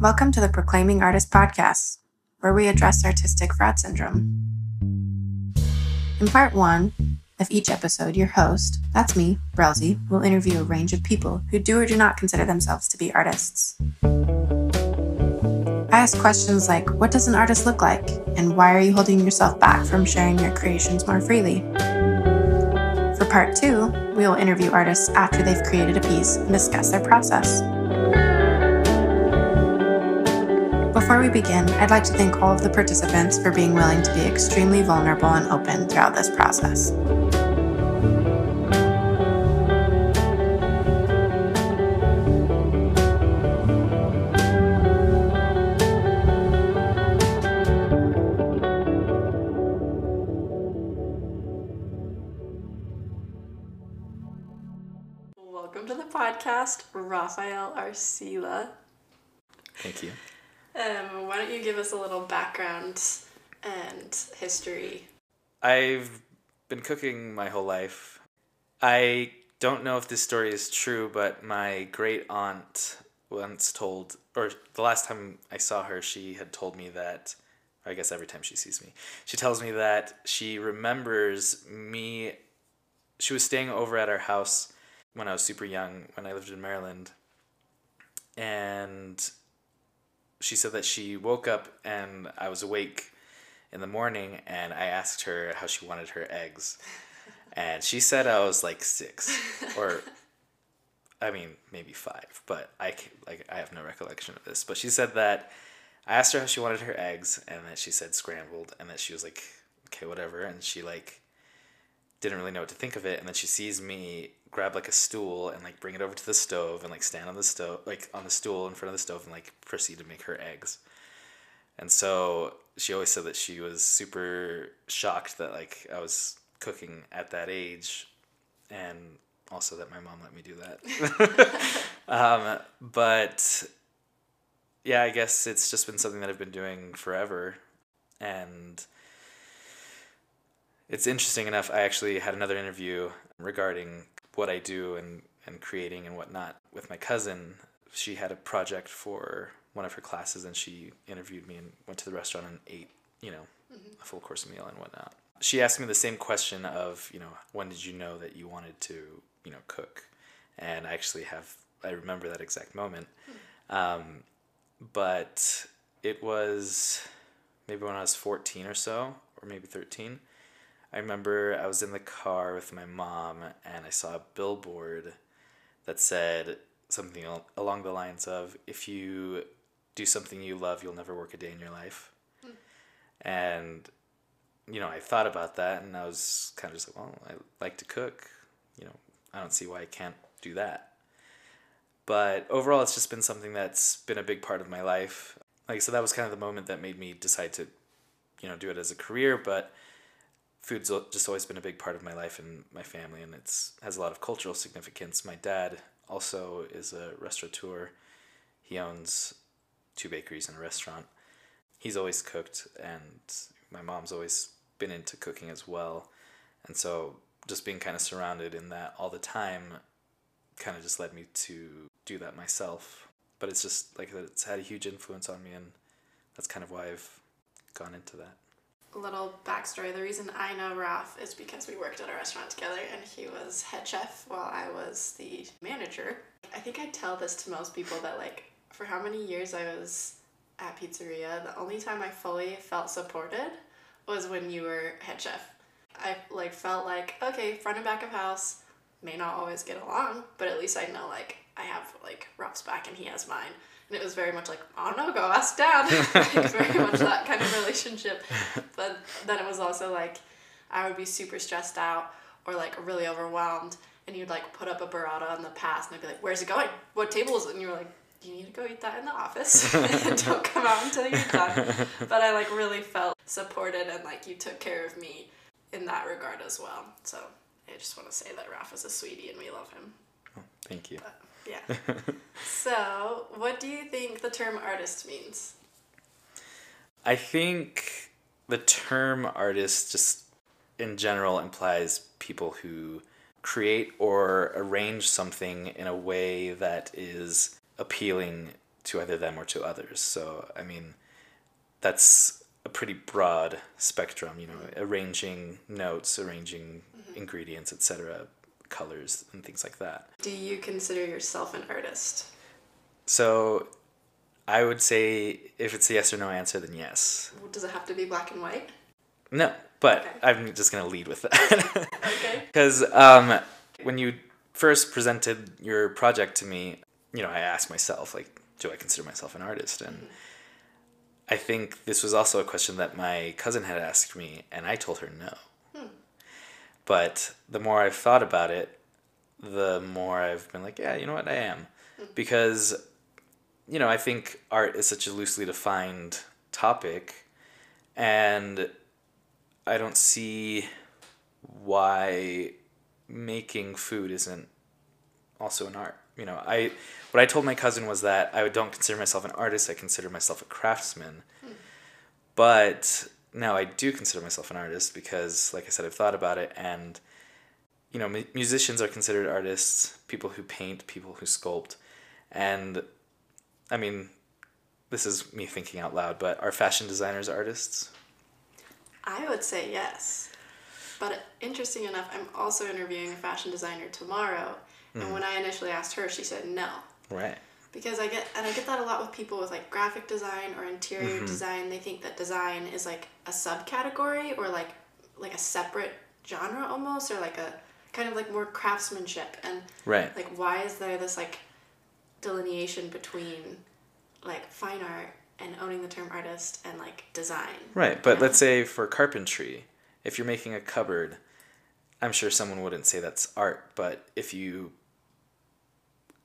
Welcome to the Proclaiming Artist podcast, where we address artistic fraud syndrome. In part one of each episode, your host, that's me, Brelsey, will interview a range of people who do or do not consider themselves to be artists. I ask questions like What does an artist look like? And why are you holding yourself back from sharing your creations more freely? For part two, we will interview artists after they've created a piece and discuss their process. Before we begin, I'd like to thank all of the participants for being willing to be extremely vulnerable and open throughout this process. Welcome to the podcast, Rafael Arcila. Thank you. Um, why don't you give us a little background and history? I've been cooking my whole life. I don't know if this story is true, but my great aunt once told, or the last time I saw her, she had told me that, I guess every time she sees me, she tells me that she remembers me. She was staying over at our house when I was super young, when I lived in Maryland. And she said that she woke up and I was awake in the morning and I asked her how she wanted her eggs. And she said I was like six or I mean maybe five, but I like I have no recollection of this. But she said that I asked her how she wanted her eggs and that she said scrambled and that she was like okay whatever and she like didn't really know what to think of it and then she sees me grab like a stool and like bring it over to the stove and like stand on the stove like on the stool in front of the stove and like proceed to make her eggs. And so she always said that she was super shocked that like i was cooking at that age and also that my mom let me do that. Um, but yeah i guess it's just been something that i've been doing forever and it's interesting enough. I actually had another interview regarding what I do and, and creating and whatnot with my cousin. She had a project for one of her classes and she interviewed me and went to the restaurant and ate, you know, a full course meal and whatnot. She asked me the same question of, you know, when did you know that you wanted to, you know, cook? And I actually have, I remember that exact moment. Um, but it was maybe when I was 14 or so, or maybe 13. I remember I was in the car with my mom and I saw a billboard that said something along the lines of if you do something you love, you'll never work a day in your life. Hmm. And you know, I thought about that and I was kind of just like, well, I like to cook. You know, I don't see why I can't do that. But overall, it's just been something that's been a big part of my life. Like, so that was kind of the moment that made me decide to, you know, do it as a career. But food's just always been a big part of my life and my family, and it's has a lot of cultural significance. My dad also is a restaurateur. He owns two bakeries and a restaurant. He's always cooked, and my mom's always been into cooking as well. And so, just being kind of surrounded in that all the time, kind of just led me to do that myself. But it's just like that. It's had a huge influence on me, and that's kind of why I've gone into that. Little backstory. The reason I know Raf is because we worked at a restaurant together and he was head chef while I was the manager. I think I tell this to most people that like for how many years I was at pizzeria, the only time I fully felt supported was when you were head chef. I like felt like okay, front and back of house may not always get along, but at least I know like I have like Raf's back and he has mine. And it was very much like, oh no, go ask dad. like, very much that kind of relationship. But then it was also like, I would be super stressed out or like really overwhelmed. And you'd like put up a burrata on the pass and I'd be like, where's it going? What table is it? And you were like, you need to go eat that in the office. Don't come out until you're done. But I like really felt supported and like you took care of me in that regard as well. So I just want to say that Raf is a sweetie and we love him. Oh, thank you. Yeah. so, what do you think the term artist means? I think the term artist just in general implies people who create or arrange something in a way that is appealing to either them or to others. So, I mean, that's a pretty broad spectrum, you know, arranging notes, arranging mm-hmm. ingredients, etc., colors, and things like that. Do you consider yourself an artist? So, I would say if it's a yes or no answer, then yes. Does it have to be black and white? No, but Okay. I'm just going to lead with that. Okay. Because um, when you first presented your project to me, you know, I asked myself, like, do I consider myself an artist? And I think this was also a question that my cousin had asked me, and I told her no. But the more I've thought about it, the more I've been like, yeah, you know what, I am. Hmm. Because, you know, I think art is such a loosely defined topic, and I don't see why making food isn't also an art. You know, I what I told my cousin was that I don't consider myself an artist. I consider myself a craftsman. Hmm. But now I do consider myself an artist because, like I said, I've thought about it, and you know, mu- musicians are considered artists. People who paint, people who sculpt, and I mean, this is me thinking out loud. But are fashion designers artists? I would say yes. But interesting enough, I'm also interviewing a fashion designer tomorrow. And hmm. when I initially asked her, she said no. Right. Because I get and I get that a lot with people with like graphic design or interior mm-hmm. design. They think that design is like a subcategory or like like a separate genre almost or like a kind of like more craftsmanship and Right. like why is there this like delineation between like fine art and owning the term artist and like design. Right, but let's say for carpentry, if you're making a cupboard, I'm sure someone wouldn't say that's art, but if you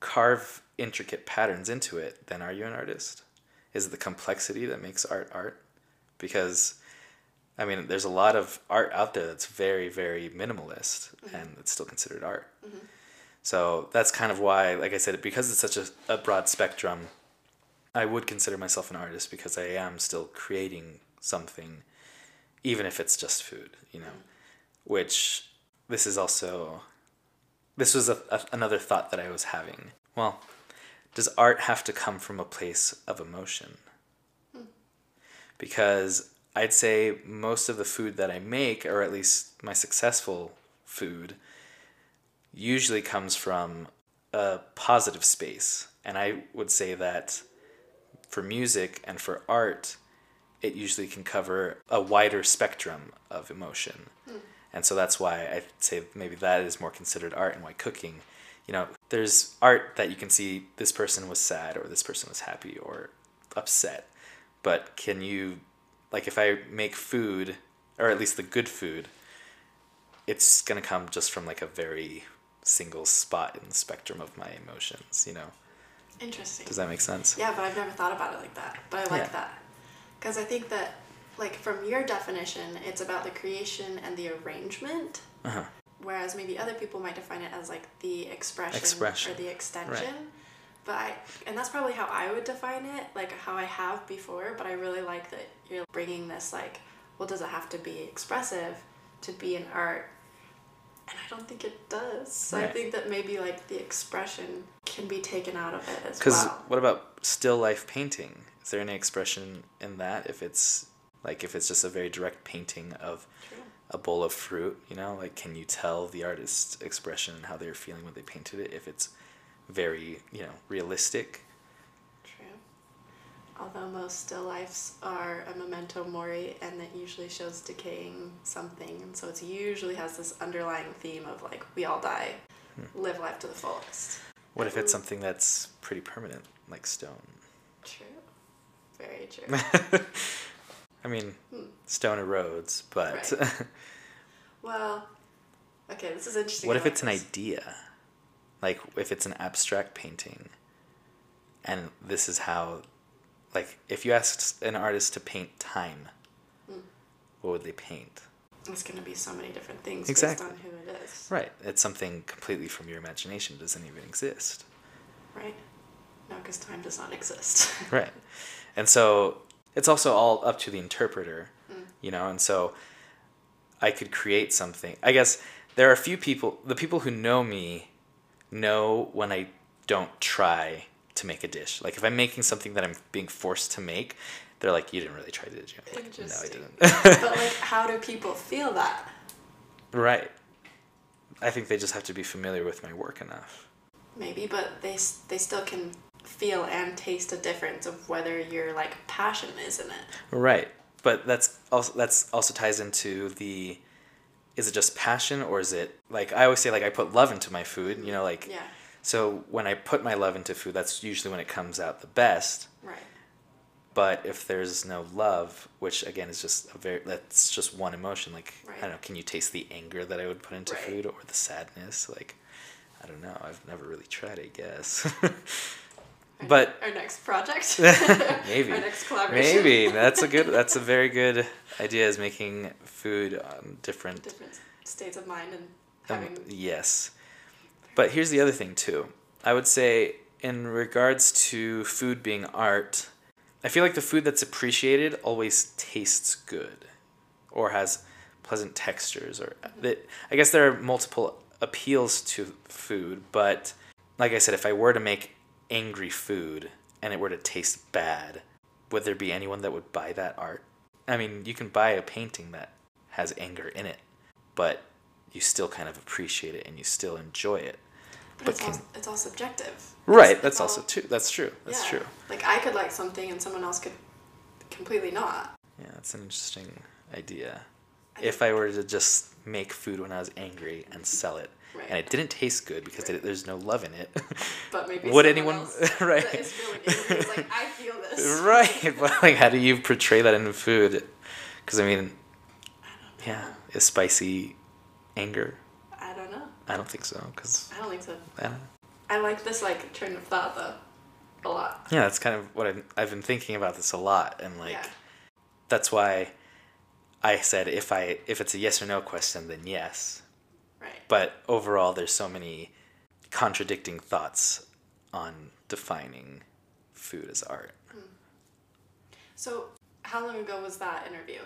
carve intricate patterns into it, then are you an artist? Is it the complexity that makes art art? Because I mean, there's a lot of art out there that's very, very minimalist mm-hmm. and it's still considered art. Mm-hmm. So that's kind of why, like I said, because it's such a, a broad spectrum, I would consider myself an artist because I am still creating something, even if it's just food, you know. Mm-hmm. Which this is also, this was a, a, another thought that I was having. Well, does art have to come from a place of emotion? Because I'd say most of the food that I make, or at least my successful food, usually comes from a positive space. And I would say that for music and for art, it usually can cover a wider spectrum of emotion. And so that's why I say maybe that is more considered art and why cooking, you know, there's art that you can see this person was sad or this person was happy or upset. But can you, like, if I make food, or at least the good food, it's going to come just from like a very single spot in the spectrum of my emotions, you know? Interesting. Does that make sense? Yeah, but I've never thought about it like that. But I like Yeah. that. Because I think that, like, from your definition, it's about the creation and the arrangement. Uh-huh. Whereas maybe other people might define it as, like, the expression, Expression. or the extension. But I, and that's probably how I would define it, like how I have before. But I really like that you're bringing this, like, well, does it have to be expressive to be an art? And I don't think it does. So I think that maybe, like, the expression can be taken out of it as well. Because what about still life painting? Is there any expression in that? If it's like if it's just a very direct painting of True. A bowl of fruit, you know, like can you tell the artist's expression and how they're feeling when they painted it? If it's very, you know, realistic. True. Although most still lifes are a memento mori and it usually shows decaying something and so it usually has this underlying theme of like we all die, Hmm. live life to the fullest. What if it's something that's pretty permanent, like stone? True. Very true. I mean, Hmm. stone erodes, but well, okay, this is interesting. what if it's an idea? Like if it's an abstract painting and this is how like if you asked an artist to paint time, Hmm. what would they paint? It's going to be so many different things Exactly. based on who it is. Right. It's something completely from your imagination, doesn't even exist. Right? No, because time does not exist. Right. And so it's also all up to the interpreter, you know, and so I could create something. I guess there are a few people, the people who know me know when I don't try to make a dish. Like if I'm making something that I'm being forced to make, they're like, "You didn't really try, did you?" I'm like, no, I didn't. but like, how do people feel that? right. I think they just have to be familiar with my work enough. Maybe, but they they still can feel and taste a difference of whether your like passion is in it. Right. But that's also that's also ties into the is it just passion or is it like I always say like I put love into my food, you know, like Yeah. so when I put my love into food, that's usually when it comes out the best. Right. But if there's no love, which again is just a very that's just one emotion, like I don't know, can you taste the anger that I would put into Right. food or the sadness? Like I don't know. I've never really tried, I guess. Our- But- our next project. Maybe. Our next collaboration. Maybe that's a good. That's a very good idea. Is making food on different. Different states of mind and um, having. yes, but here's the other thing too. I would say in regards to food being art, I feel like the food that's appreciated always tastes good, or has pleasant textures. Or that I guess there are multiple appeals to food, but like I said, if I were to make angry food and it were to taste bad, would there be anyone that would buy that art? I mean, you can buy a painting that has anger in it, but you still kind of appreciate it and you still enjoy it. But, but it's, all, it's all subjective. Right, It's- that's it's also all- true. That's true. That's yeah. true. Like I could like something and someone else could completely not. Yeah, that's an interesting idea. I If I were to just make food when I was angry and sell it, Right. and it didn't taste good because Right. it, there's no love in it, But maybe would anyone right? that is feeling angry like I feel this. right, but like, how do you portray that in food? Because I mean, yeah, is spicy anger? I don't know. I don't think so. Because I don't think so. I. I like this like train of thought though, a lot. Yeah, that's kind of what I've, I've been thinking about this a lot, and like yeah. that's why I said if I if it's a yes or no question, then yes. But overall, there's so many contradicting thoughts on defining food as art. So how long ago was that interview?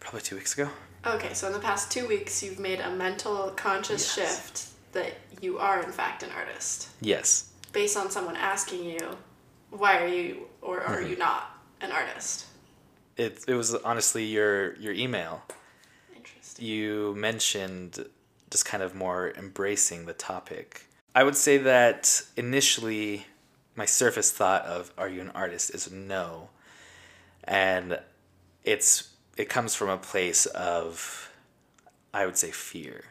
Probably two weeks ago. Okay, so in the past two weeks, you've made a mental conscious Yes. shift that you are in fact an artist, Yes. based on someone asking you, "Why are you or are Mm-hmm. you not an artist?" It it was honestly your your email. Interesting. You mentioned just kind of more embracing the topic. I would say that initially my surface thought of are you an artist is no. And it's it comes from a place of I would say fear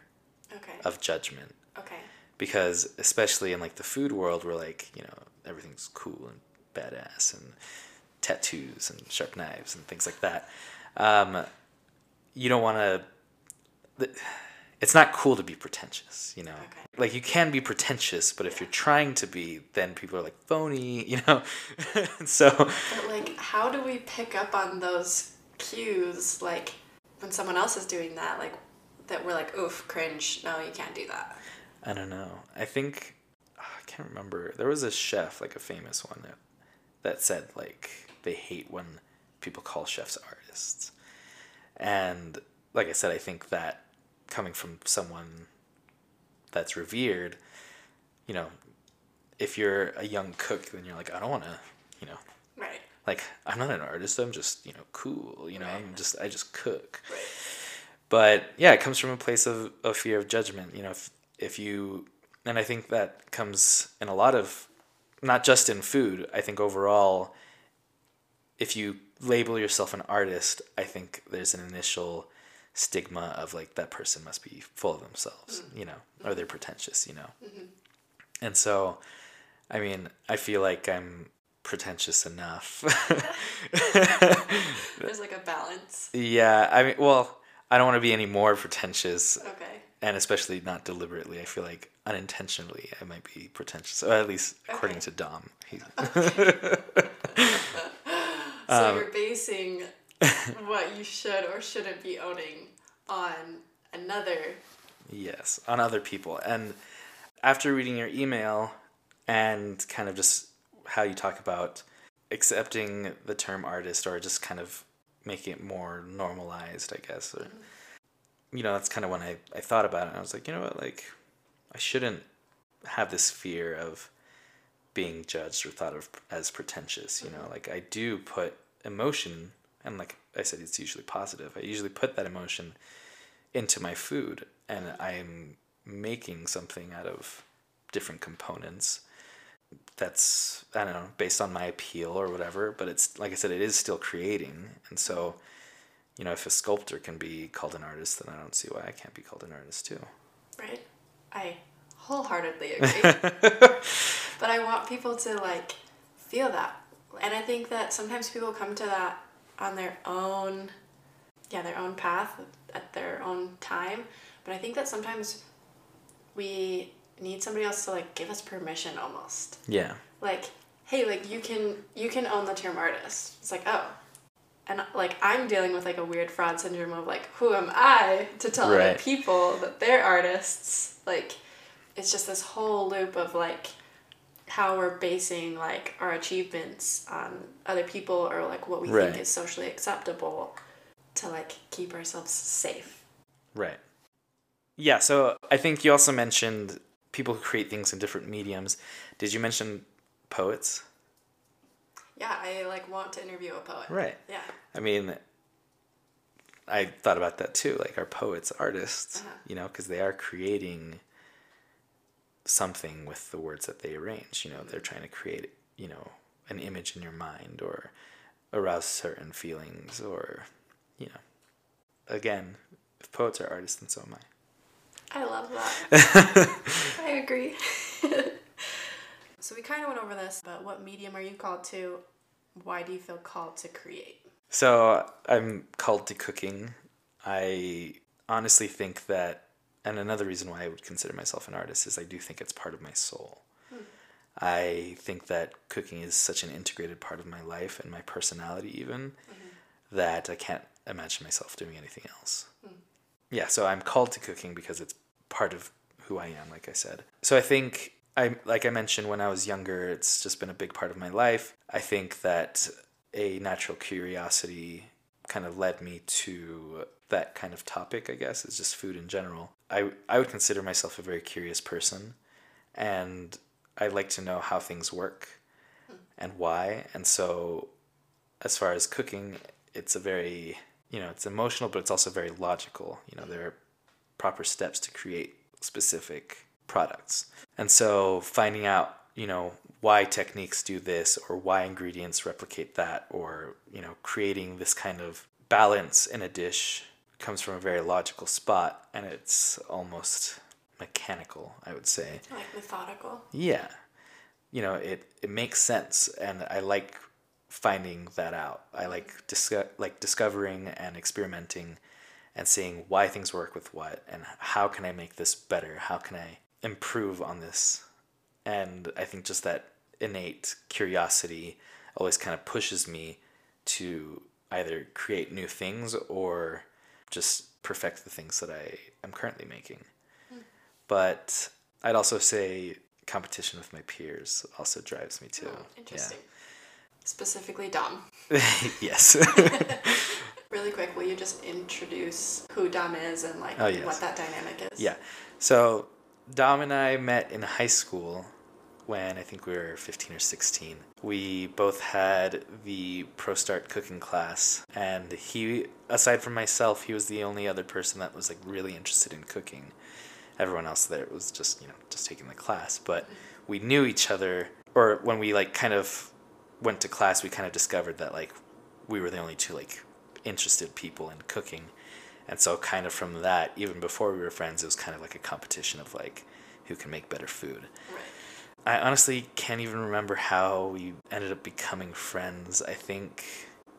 Okay. of judgment. Okay. because especially in like the food world we're like you know everything's cool and badass and tattoos and sharp knives and things like that um, you don't want to it's not cool to be pretentious you know Okay. like you can be pretentious but if you're trying to be then people are like phony you know so But like, how do we pick up on those cues? Like, when someone else is doing that, like, that we're like, "Oof, cringe! No, you can't do that." I don't know. I think ah, I can't remember. There was a chef, like a famous one, that that said like they hate when people call chefs artists, and like I said, I think that coming from someone that's revered, you know, if you're a young cook, then you're like, I don't want to, you know, Right. like I'm not an artist. I'm just you know cool. You know, I'm just I just cook Right. but yeah it comes from a place of, of fear of judgment you know if, if you and i think that comes in a lot of not just in food i think overall if you label yourself an artist i think there's an initial stigma of like that person must be full of themselves you know or they're pretentious you know and so i mean i feel like i'm pretentious enough There's like a balance. yeah i mean well i don't want to be any more pretentious Okay. and especially not deliberately. I feel like unintentionally I might be pretentious, or at least according Okay. to Dom. He, So Um, you're basing what you should or shouldn't be owning on another. yes, on other people. And after reading your email and kind of just how you talk about accepting the term artist, or just kind of making it more normalized, I guess, or mm-hmm. you know, that's kind of when I I thought about it. and I was like, you know what, like I shouldn't have this fear of being judged or thought of as pretentious. You know, mm-hmm. like I do put emotion, and like I said, it's usually positive. I usually put that emotion into my food, and I'm making something out of different components that's I don't know based on my appeal or whatever. But it's like I said, it is still creating, and so you know if a sculptor can be called an artist, then I don't see why I can't be called an artist too. Right. I wholeheartedly agree. but I want people to like feel that. And I think that sometimes people come to that on their own yeah, their own path at their own time. But I think that sometimes we need somebody else to like give us permission almost. Yeah. Like, hey, like you can you can own the term artist. It's like, oh. And like I'm dealing with like a weird fraud syndrome of like, who am I to tell Right. other people that they're artists? Like it's just this whole loop of like how we're basing like our achievements on other people or like what we Right. think is socially acceptable to like keep ourselves safe. Right. Yeah, so I think you also mentioned people who create things in different mediums. Did you mention poets? Yeah, I like want to interview a poet. Right. Yeah. I mean, I thought about that too. Like, are poets artists? Uh-huh. You know, because they are creating something with the words that they arrange. You know, they're mm-hmm. trying to create, you know, an image in your mind or arouse certain feelings or, you know, again, if poets are artists, then so am I. I love that. I agree. so we kind of went over this, but what medium are you called to? Why do you feel called to create? So I'm called to cooking. I honestly think that, and another reason why I would consider myself an artist is I do think it's part of my soul. Hmm. I think that cooking is such an integrated part of my life and my personality, even mm-hmm. that I can't imagine myself doing anything else. Hmm. Yeah, so I'm called to cooking because it's part of who I am, like I said. So I think I like I mentioned when I was younger, it's just been a big part of my life. I think that a natural curiosity kind of led me to that kind of topic, I guess, is just food in general. I I would consider myself a very curious person and I like to know how things work and why. And so as far as cooking, it's a very, you know, it's emotional, but it's also very logical. You know, there are proper steps to create specific products. And so finding out, you know, why techniques do this or why ingredients replicate that or, you know, creating this kind of balance in a dish comes from a very logical spot and it's almost mechanical, I would say. Like methodical. Yeah. You know, it, it makes sense and I like finding that out. I like disco- like discovering and experimenting and seeing why things work with what and how can I make this better? How can I improve on this? And I think just that innate curiosity always kind of pushes me to either create new things or just perfect the things that I am currently making. But I'd also say competition with my peers also drives me too. Oh, interesting. Specifically Dom. Yes. Really quick, will you just introduce who Dom is and like Oh, yes. what that dynamic is? yeah. So Dom and I met in high school when I think we were 15 or 16. We both had the Pro Start cooking class, and he, aside from myself, he was the only other person that was like really interested in cooking. Everyone else there was just, you know, just taking the class. But we knew each other, or when we like kind of went to class, we kind of discovered that like we were the only two like interested people in cooking. And so kind of from that, even before we were friends, it was kind of like a competition of like who can make better food. Right. I honestly can't even remember how we ended up becoming friends. I think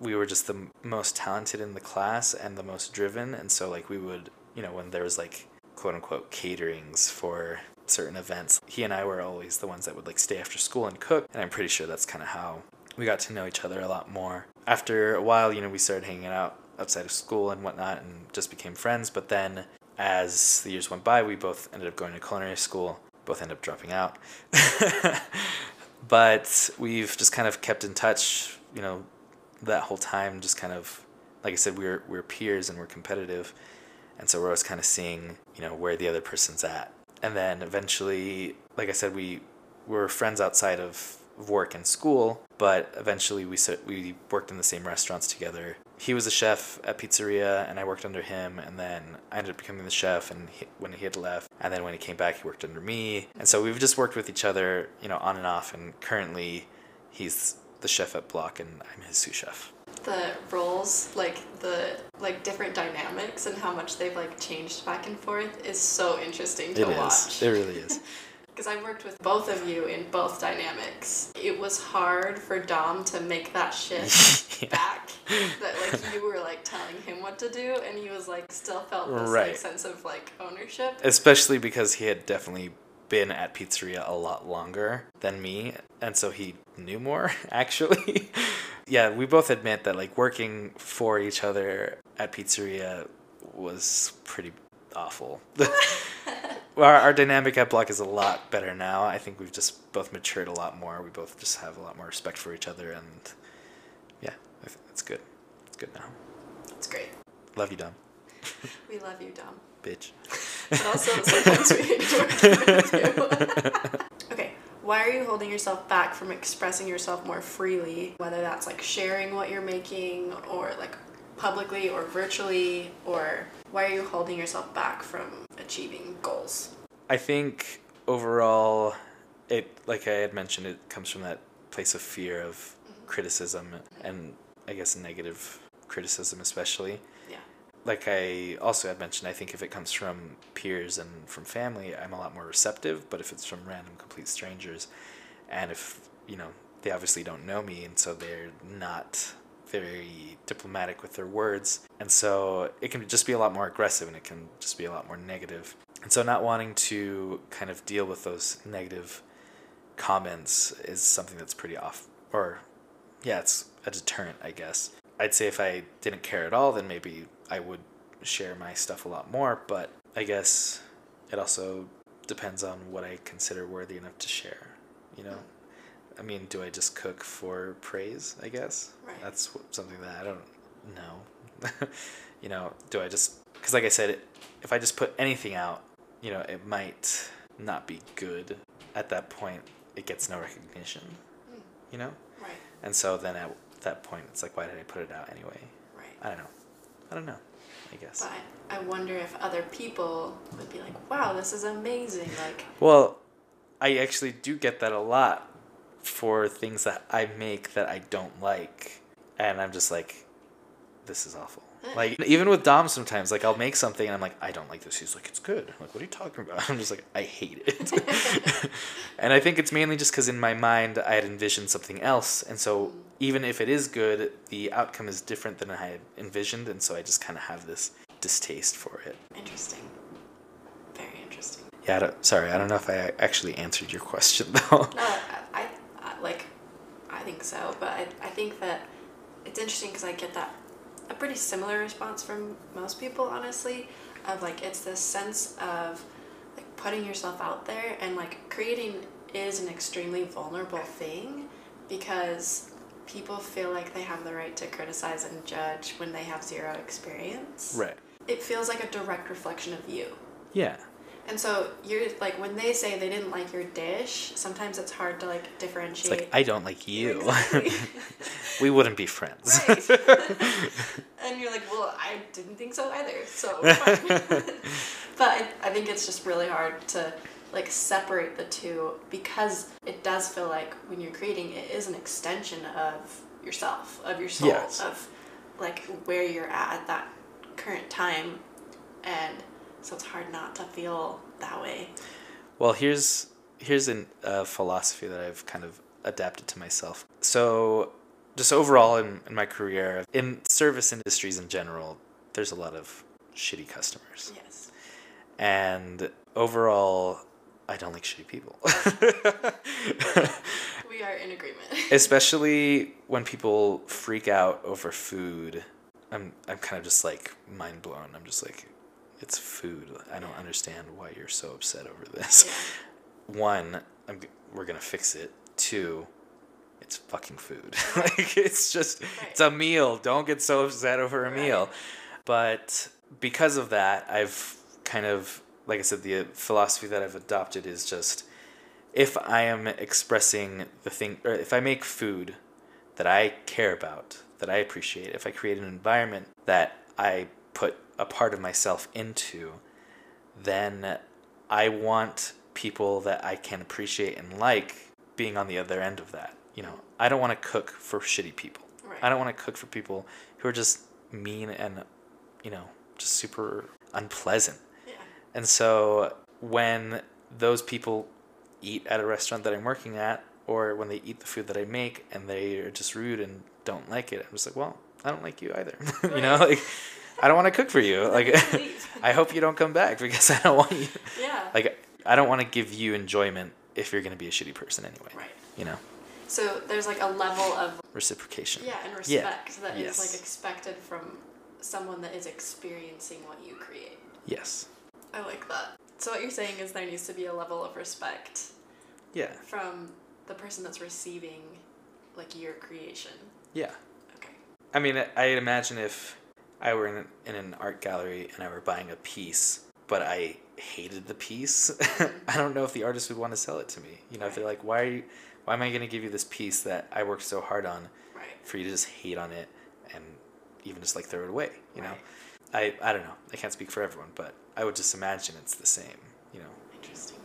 we were just the most talented in the class and the most driven. And so, like, we would, you know, when there was like quote unquote caterings for certain events, he and I were always the ones that would like stay after school and cook. And I'm pretty sure that's kind of how we got to know each other a lot more. After a while, you know, we started hanging out outside of school and whatnot and just became friends. But then as the years went by, we both ended up going to culinary school, both end up dropping out. but we've just kind of kept in touch, you know, that whole time, just kind of, like I said, we're, we're peers and we're competitive. And so we're always kind of seeing, you know, where the other person's at. And then eventually, like I said, we we were friends outside of work and school, but eventually we we worked in the same restaurants together. He was a chef at pizzeria, and I worked under him. And then I ended up becoming the chef, and he, when he had left, and then when he came back, he worked under me. And so we've just worked with each other, you know, on and off. And currently, he's the chef at Block, and I'm his sous chef. The roles, like the like different dynamics and how much they've like changed back and forth is so interesting to It is. watch. It really is. Because I worked with both of you in both dynamics. It was hard for Dom to make that shift Yeah. back. That like you were like telling him what to do, and he was like still felt this like sense of like ownership. especially because he had definitely been at pizzeria a lot longer than me and so he knew more actually yeah we both admit that like working for each other at pizzeria was pretty awful our, our dynamic at block is a lot better now. I think we've just both matured a lot more. We both just have a lot more respect for each other and yeah I think it's good. It's good now. It's great. love you dom. We love you, Dom. bitch. But also sometimes we enjoy working with okay, why are you holding yourself back from expressing yourself more freely? Whether that's like sharing what you're making or like publicly or virtually, or why are you holding yourself back from achieving goals? I think overall, it like I had mentioned, it comes from that place of fear of mm-hmm. criticism and I guess negative criticism, especially. Yeah. Like I also had mentioned, I think if it comes from peers and from family, I'm a lot more receptive. But if it's from random, complete strangers, and if you know they obviously don't know me, and so they're not very diplomatic with their words, and so it can just be a lot more aggressive, and it can just be a lot more negative. And so, not wanting to kind of deal with those negative comments is something that's pretty off, or yeah, it's a deterrent, I guess. I'd say if I didn't care at all, then maybe I would share my stuff a lot more, but I guess it also depends on what I consider worthy enough to share, you know? I mean, do I just cook for praise, I guess? Right. That's something that I don't know. you know, do I just, because like I said, if I just put anything out, you know, it might not be good. At that point, it gets no recognition, Mm, you know? right, And so then at that point, it's like, why did I put it out anyway? right. I don't know. I don't know. I guess. But I wonder if other people would be like, wow, this is amazing. Like, Well, I actually do get that a lot for things that I make that I don't like, and I'm just like, this is awful. Like even with Dom, sometimes like I'll make something and I'm like, I don't like this. He's like, it's good. I'm like, what are you talking about? I'm just like, I hate it. and I think it's mainly just because in my mind I had envisioned something else, and so even if it is good, the outcome is different than I had envisioned, and so I just kind of have this distaste for it. interesting. Very interesting. Yeah, I sorry, I don't know if I actually answered your question though. No, think so, but I, I think that it's interesting because I get that a pretty similar response from most people, honestly, of like it's this sense of like putting yourself out there and like creating is an extremely vulnerable thing because people feel like they have the right to criticize and judge when they have zero experience. Right. It feels like a direct reflection of you. Yeah. And so you're like when they say they didn't like your dish, sometimes it's hard to like differentiate. It's like I don't like you. Exactly. we wouldn't be friends. Right. and you're like, well, I didn't think so either. So, but I, I think it's just really hard to like separate the two because it does feel like when you're creating, it is an extension of yourself, of your soul, Yes. of like where you're at at that current time, and so it's hard not to feel that way. Well, here's here's a uh, philosophy that I've kind of adapted to myself. So, just overall in, in my career, in service industries in general, there's a lot of shitty customers. Yes. And overall, I don't like shitty people. We are in agreement. Especially when people freak out over food. I'm I'm kind of just like mind blown. I'm just like it's food. I don't understand why you're so upset over this. Yeah. one, I'm, we're gonna fix it. Two, it's fucking food. like it's just it's a meal. Don't get so upset over a Right. meal. But because of that, I've kind of like I said, the uh, philosophy that I've adopted is just if I am expressing the thing, or if I make food that I care about, that I appreciate, if I create an environment that I put a part of myself into, then I want people that I can appreciate and like being on the other end of that. You know, I don't want to cook for shitty people. Right. I don't want to cook for people who are just mean and, you know, just super unpleasant. Yeah. And so when those people eat at a restaurant that I'm working at, or when they eat the food that I make and they are just rude and don't like it, I'm just like, well, I don't like you either. you know, like I don't want to cook for you. Like I hope you don't come back because I don't want you. Yeah. Like I don't want to give you enjoyment if you're going to be a shitty person anyway. Right. You know, So there's like a level of reciprocation. yeah and Yeah. respect that is Yes. like expected from someone that is experiencing what you create. Yes. I like that. So what you're saying is there needs to be a level of respect Yeah. from the person that's receiving like your creation. Yeah. Okay. I mean, I- I imagine if I were in, in an art gallery and I were buying a piece, but I hated the piece, I don't know if the artist would want to sell it to me. You know, if they're like, why are you, why am I going to give you this piece that I worked so hard on Right. for you to just hate on it and even just like throw it away? You know, Right. I I don't know. I can't speak for everyone, but I would just imagine it's the same. You know. Interesting.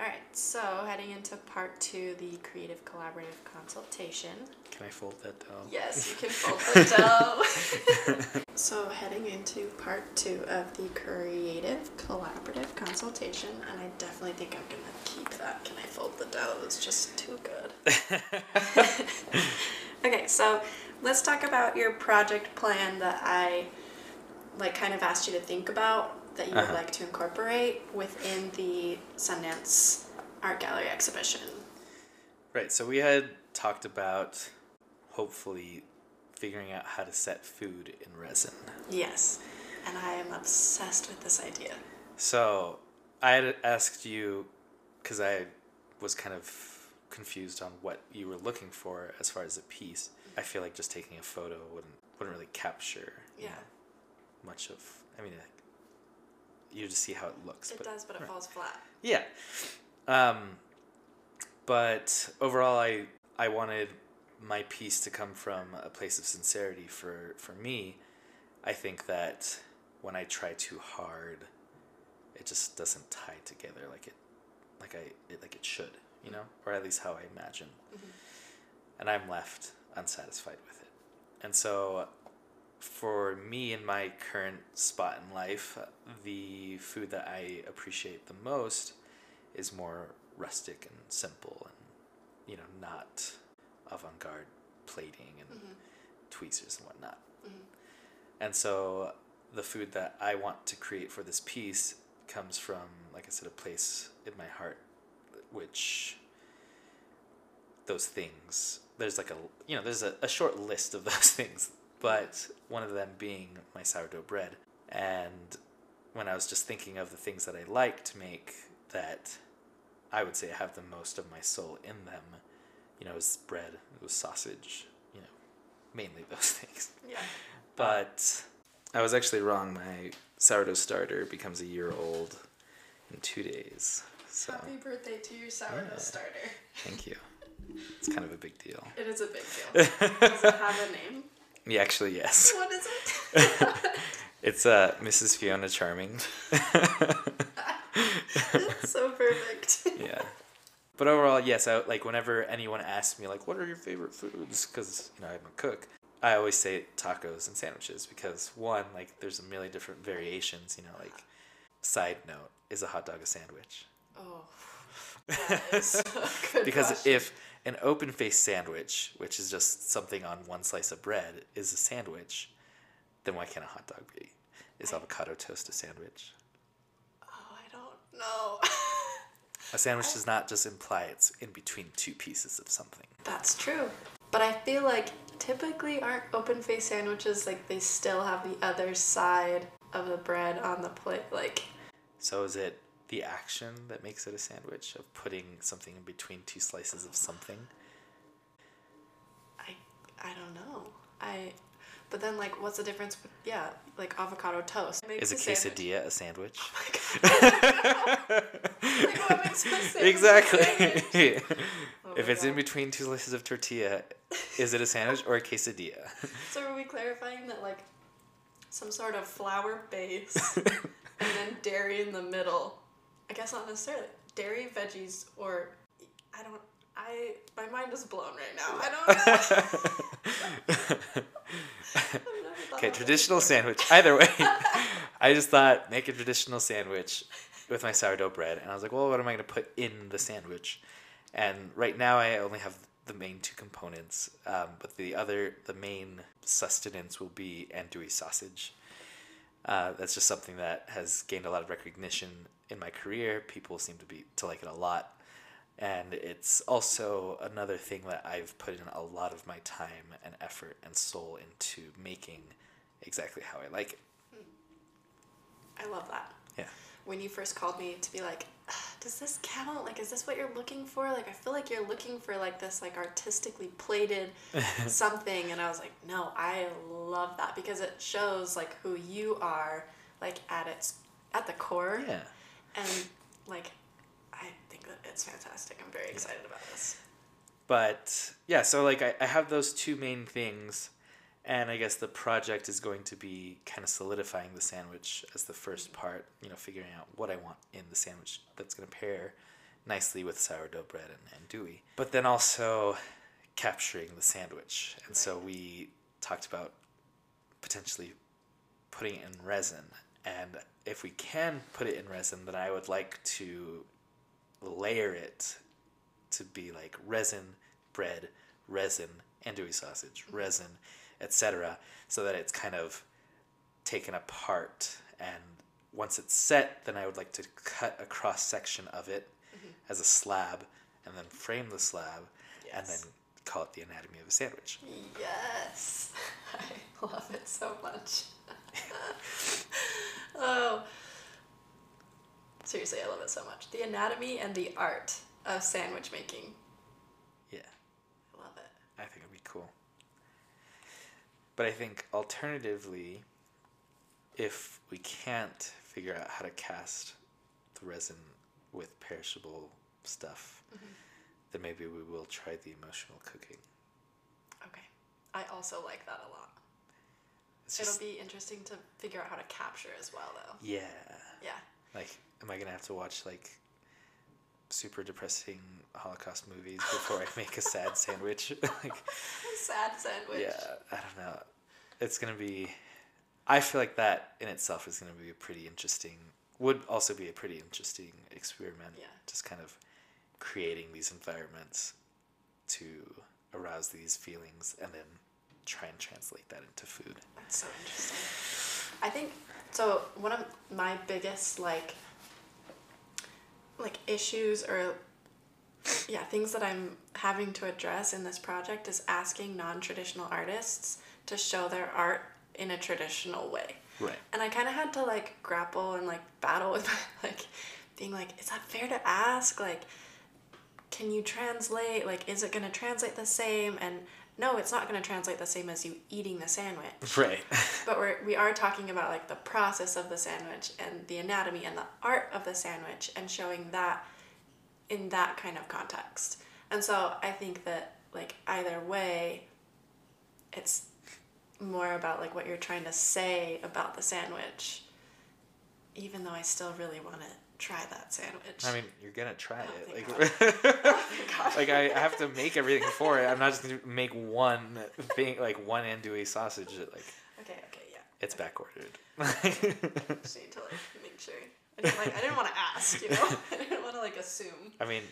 All right. So heading into part two, the creative collaborative consultation. Can I fold that down? Yes, you can fold the dough. so heading into part two of the creative collaborative consultation, and I definitely think I'm gonna keep that. Can I fold the dough? It's just too good. Okay, so let's talk about your project plan that I like kind of asked you to think about that you would Uh-huh. like to incorporate within the Sundance Art Gallery exhibition. Right. So we had talked about hopefully figuring out how to set food in resin. Yes, and I am obsessed with this idea. So I had asked you because I was kind of confused on what you were looking for as far as a piece. I feel like just taking a photo wouldn't wouldn't really capture you Yeah. know, much of. I mean, you just see how it looks. It but does, but it right. falls flat. Yeah. Um, but overall, I I wanted my piece to come from a place of sincerity for for me. I think that when I try too hard, it just doesn't tie together like it like I it, like it should, you know, or at least how I imagine. Mm-hmm. And I'm left unsatisfied with it. And so for me in my current spot in life, the food that I appreciate the most is more rustic and simple and you know not avant-garde plating and mm-hmm. tweezers and whatnot. Mm-hmm. And so the food that I want to create for this piece comes from, like I said, a place in my heart, which those things there's like a you know there's a, a short list of those things but one of them being my sourdough bread. And when i was just thinking of the things that i like to make that i would say have the most of my soul in them you know it was bread it was sausage you know mainly those things Yeah. but i was actually wrong my sourdough starter becomes a year old in two days so Happy birthday to your sourdough Yeah. starter. thank you it's kind of a big deal It is a big deal. Does it have a name? Yeah, actually, yes. What is it? It's uh, Mrs. Fiona Charming. it's so perfect. yeah. But overall, yes. I, like whenever anyone asks me, like, "What are your favorite foods?" Because you know I'm a cook, I always say tacos and sandwiches because one, like, there's a million different variations. You know, like, side note, is a hot dog a sandwich? Oh, a because question. if an open faced sandwich, which is just something on one slice of bread, is a sandwich, then why can't a hot dog be? Is avocado toast a sandwich? Oh, I don't know. A sandwich does not just imply it's in between two pieces of something. That's true. But I feel like typically aren't open face sandwiches like they still have the other side of the bread on the plate. Like, So is it the action that makes it a sandwich of putting something in between two slices of something? I I don't know. I but then like what's the difference with yeah, like avocado toast. Is a sandwich. quesadilla a sandwich? Oh god. like what makes a sandwich exactly. sandwich? Oh if it's in between two slices of tortilla, is it a sandwich or a quesadilla? So are we clarifying that like some sort of flour base and then dairy in the middle? I guess not necessarily. Dairy, veggies, or I don't. I my mind is blown right now. I don't know. I've never thought okay, traditional sandwich. Either way, I just thought make a traditional sandwich with my sourdough bread, and I was like, well, what am I going to put in the sandwich? And right now, I only have the main two components, um, but the other, the main sustenance will be andouille sausage. Uh, that's just something that has gained a lot of recognition in my career. People seem to be to like it a lot, and it's also another thing that I've put in a lot of my time and effort and soul into making exactly how I like it. I love that. Yeah. When you first called me to be like, "Ah, does this count? Like, is this what you're looking for? Like, I feel like you're looking for like this like artistically plated something, and I was like, no, I love that because it shows like who you are, like at its at the core, Yeah. and like, I think that it's fantastic. I'm very excited about this. But yeah, so like I, I have those two main things, and I guess the project is going to be kind of solidifying the sandwich as the first mm-hmm. part, you know, figuring out what I want in the sandwich that's going to pair nicely with sourdough bread and, and andouille. But then also capturing the sandwich. And so we talked about potentially putting it in resin. And if we can put it in resin, then I would like to layer it to be like resin, bread, resin, andouille sausage, mm-hmm. resin, etc., so that it's kind of taken apart. And once it's set, then I would like to cut a cross section of it mm-hmm. as a slab, and then frame the slab, and then call it the anatomy of a sandwich. Yes, I love it so much. oh, seriously, I love it so much. The anatomy and the art of sandwich making. Yeah. I love it. I think it'd be cool. But I think alternatively, if we can't figure out how to cast the resin with perishable stuff, mm-hmm. then maybe we will try the emotional cooking. Okay, I also like that a lot. It's It'll just, be interesting to figure out how to capture as well, though. yeah. Yeah. Like, am I gonna have to watch like super depressing Holocaust movies before I make a sad sandwich? like, Sad sandwich. Yeah, I don't know. It's gonna be. I feel like that in itself is gonna be a pretty interesting. Would also be a pretty interesting experiment. Yeah. Just kind of creating these environments to arouse these feelings and then try and translate that into food. That's so interesting. I think so. One of my biggest like like issues or yeah things that I'm having to address in this project is asking non-traditional artists to show their art in a traditional way. Right. And I kind of had to like grapple and like battle with my, like being like, is that fair to ask? Like, can you translate? Like, is it going to translate the same? And no, it's not going to translate the same as you eating the sandwich. Right. But we're, we are talking about like the process of the sandwich and the anatomy and the art of the sandwich and showing that in that kind of context. And so I think that like either way, it's more about like what you're trying to say about the sandwich, even though I still really want to try that sandwich. I mean, you're gonna try Oh, it. Like, oh, God. like I have to make everything for it. I'm not just gonna make one thing, like one andouille sausage. That, like okay, okay, yeah. it's back ordered. Just need to like make sure. I didn't like I didn't want to ask, you know. I didn't want to like assume. I mean,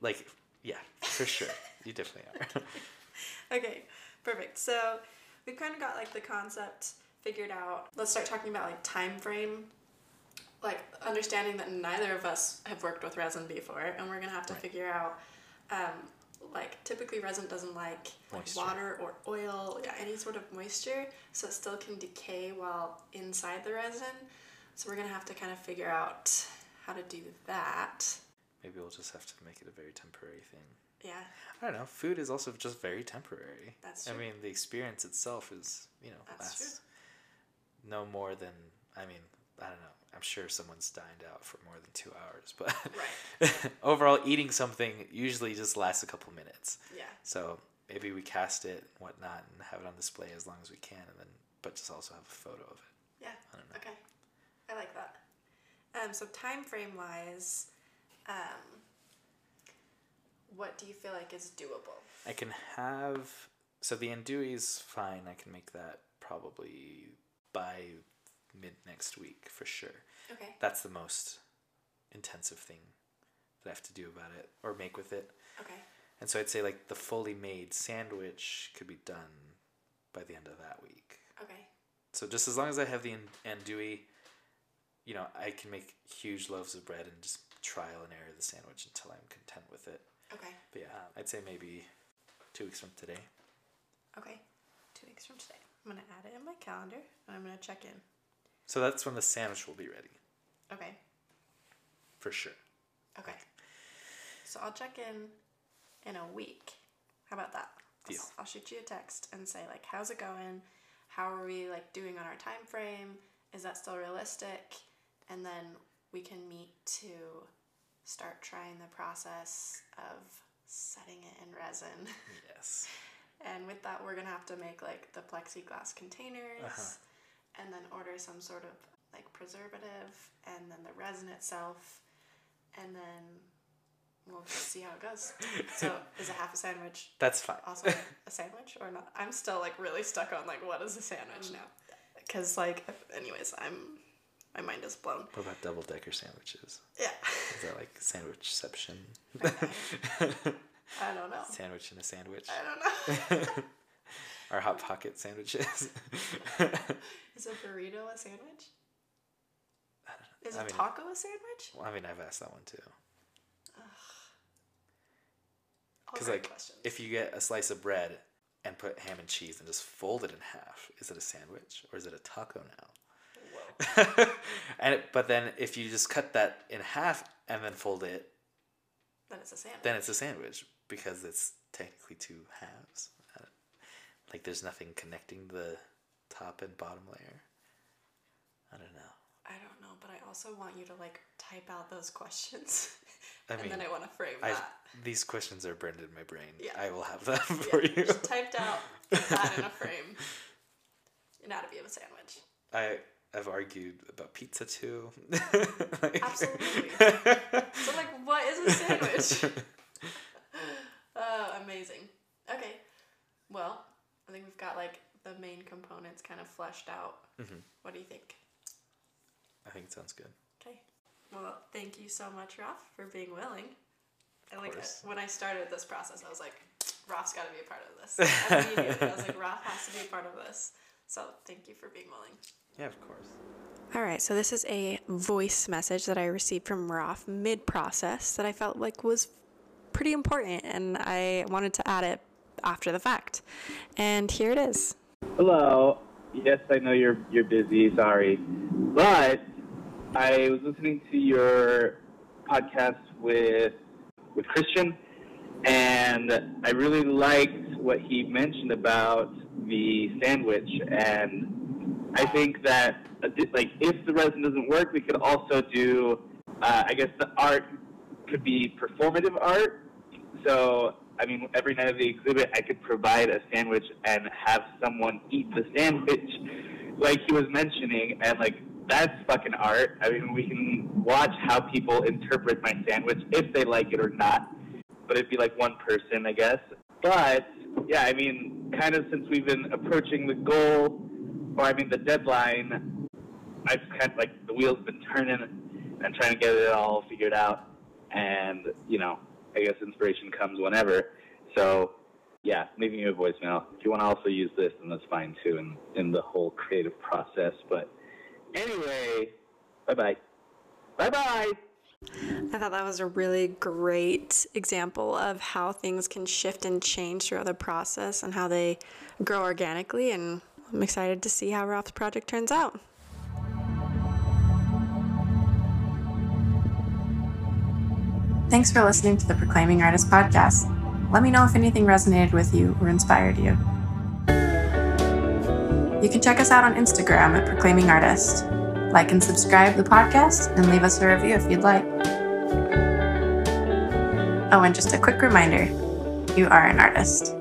like, yeah, for sure. You definitely are. Okay, perfect. So we've kind of got like the concept figured out. Let's start talking about like time frame. Like understanding that neither of us have worked with resin before, and we're gonna have to Right. figure out. Um, like typically resin doesn't like, water or oil, yeah, any sort of moisture, so it still can decay while inside the resin. So we're gonna have to kind of figure out how to do that. Maybe we'll just have to make it a very temporary thing. Yeah, I don't know. Food is also just very temporary. That's true. I mean, the experience itself is, you know, That's lasts no more than. I mean, I don't know. I'm sure someone's dined out for more than two hours, but Right. overall, eating something usually just lasts a couple minutes. Yeah. So maybe we cast it, and whatnot, and have it on display as long as we can, and then but just also have a photo of it. Yeah. I don't know. Okay. I like that. Um, so time frame wise, um, what do you feel like is doable? I can have so the andouille's fine. I can make that probably by mid next week for sure. Okay. That's the most intensive thing that I have to do about it or make with it. Okay. And so I'd say like the fully made sandwich could be done by the end of that week. Okay. So just as long as I have the an- andouille, you know, I can make huge loaves of bread and just trial and error the sandwich until I'm content with it. Okay. But yeah, I'd say maybe two weeks from today. Okay. Two weeks from today. I'm gonna add it in my calendar and I'm gonna check in. So that's when the sandwich will be ready Okay. for sure. Okay. So I'll check in in a week. How about that? I'll, Deal. s- I'll shoot you a text and say like, how's it going? How are we like doing on our time frame? Is that still realistic? And then we can meet to start trying the process of setting it in resin. Yes. And with that, we're gonna have to make like the plexiglass containers, Uh-huh. And then order some sort of like preservative, and then the resin itself, and then we'll just see how it goes. So, is a half a sandwich That's fine. also a sandwich or not? I'm still like really stuck on like what is a sandwich um, now, because like, anyways, I'm my mind is blown. What about double decker sandwiches? Yeah, Is that like sandwichception? I don't know. Sandwich in a sandwich? I don't know. Our hot pocket sandwiches? is a burrito a sandwich? Is I a mean- taco a sandwich? well, I mean, I've asked that one too. Because like, questions. if you get a slice of bread and put ham and cheese and just fold it in half, is it a sandwich or is it a taco now? And it, but then if you just cut that in half and then fold it, Then it's a sandwich. then it's a sandwich because it's technically two halves. Like there's nothing connecting the top and bottom layer. I don't know. I don't know, but I also want you to like type out those questions. I and mean, then I want to frame I that. these questions are burned in my brain. Yeah. I will have them Yeah, for you. Just typed out, that in a frame. Anatomy of a sandwich. I I've argued about pizza too. Absolutely. So like, what is a sandwich? oh, amazing. Okay. Well, I think we've got like the main components kind of fleshed out. Mhm. What do you think? I think it sounds good. Okay. Well, thank you so much, Ralph, for being willing. And like course. when I started this process, I was like, Ralph's got to be a part of this. Immediately, I was like, Ralph has to be a part of this. So thank you for being willing. Yeah, of course. All right, so this is a voice message that I received from Ralph mid process that I felt like was pretty important, and I wanted to add it after the fact. And here it is. Hello. Yes, I know you're you're busy. Sorry, but I was listening to your podcast with with Christian, and I really liked what he mentioned about the sandwich. And I think that like if the resin doesn't work, we could also do. Uh, I guess the art could be performative art. So, I mean, every night of the exhibit, I could provide a sandwich and have someone eat the sandwich, like he was mentioning, and like that's fucking art. I mean, we can watch how people interpret my sandwich if they like it or not. But it'd be like one person, I guess. But yeah, I mean, kind of since we've been approaching the goal, or I mean the deadline, I've kind of like the wheels been turning and trying to get it all figured out. And you know, I guess inspiration comes whenever. So yeah, leaving you a voicemail. If you want to also use this, then that's fine too in in the whole creative process. But anyway, bye bye. Bye bye. I thought that was a really great example of how things can shift and change throughout the process and how they grow organically. And I'm excited to see how Ralph's project turns out. Thanks for listening to the Proclaiming Artist podcast. Let me know if anything resonated with you or inspired you. You can check us out on Instagram at Proclaiming Artist. Like and subscribe the podcast and leave us a review if you'd like. Oh, and just a quick reminder you are an artist.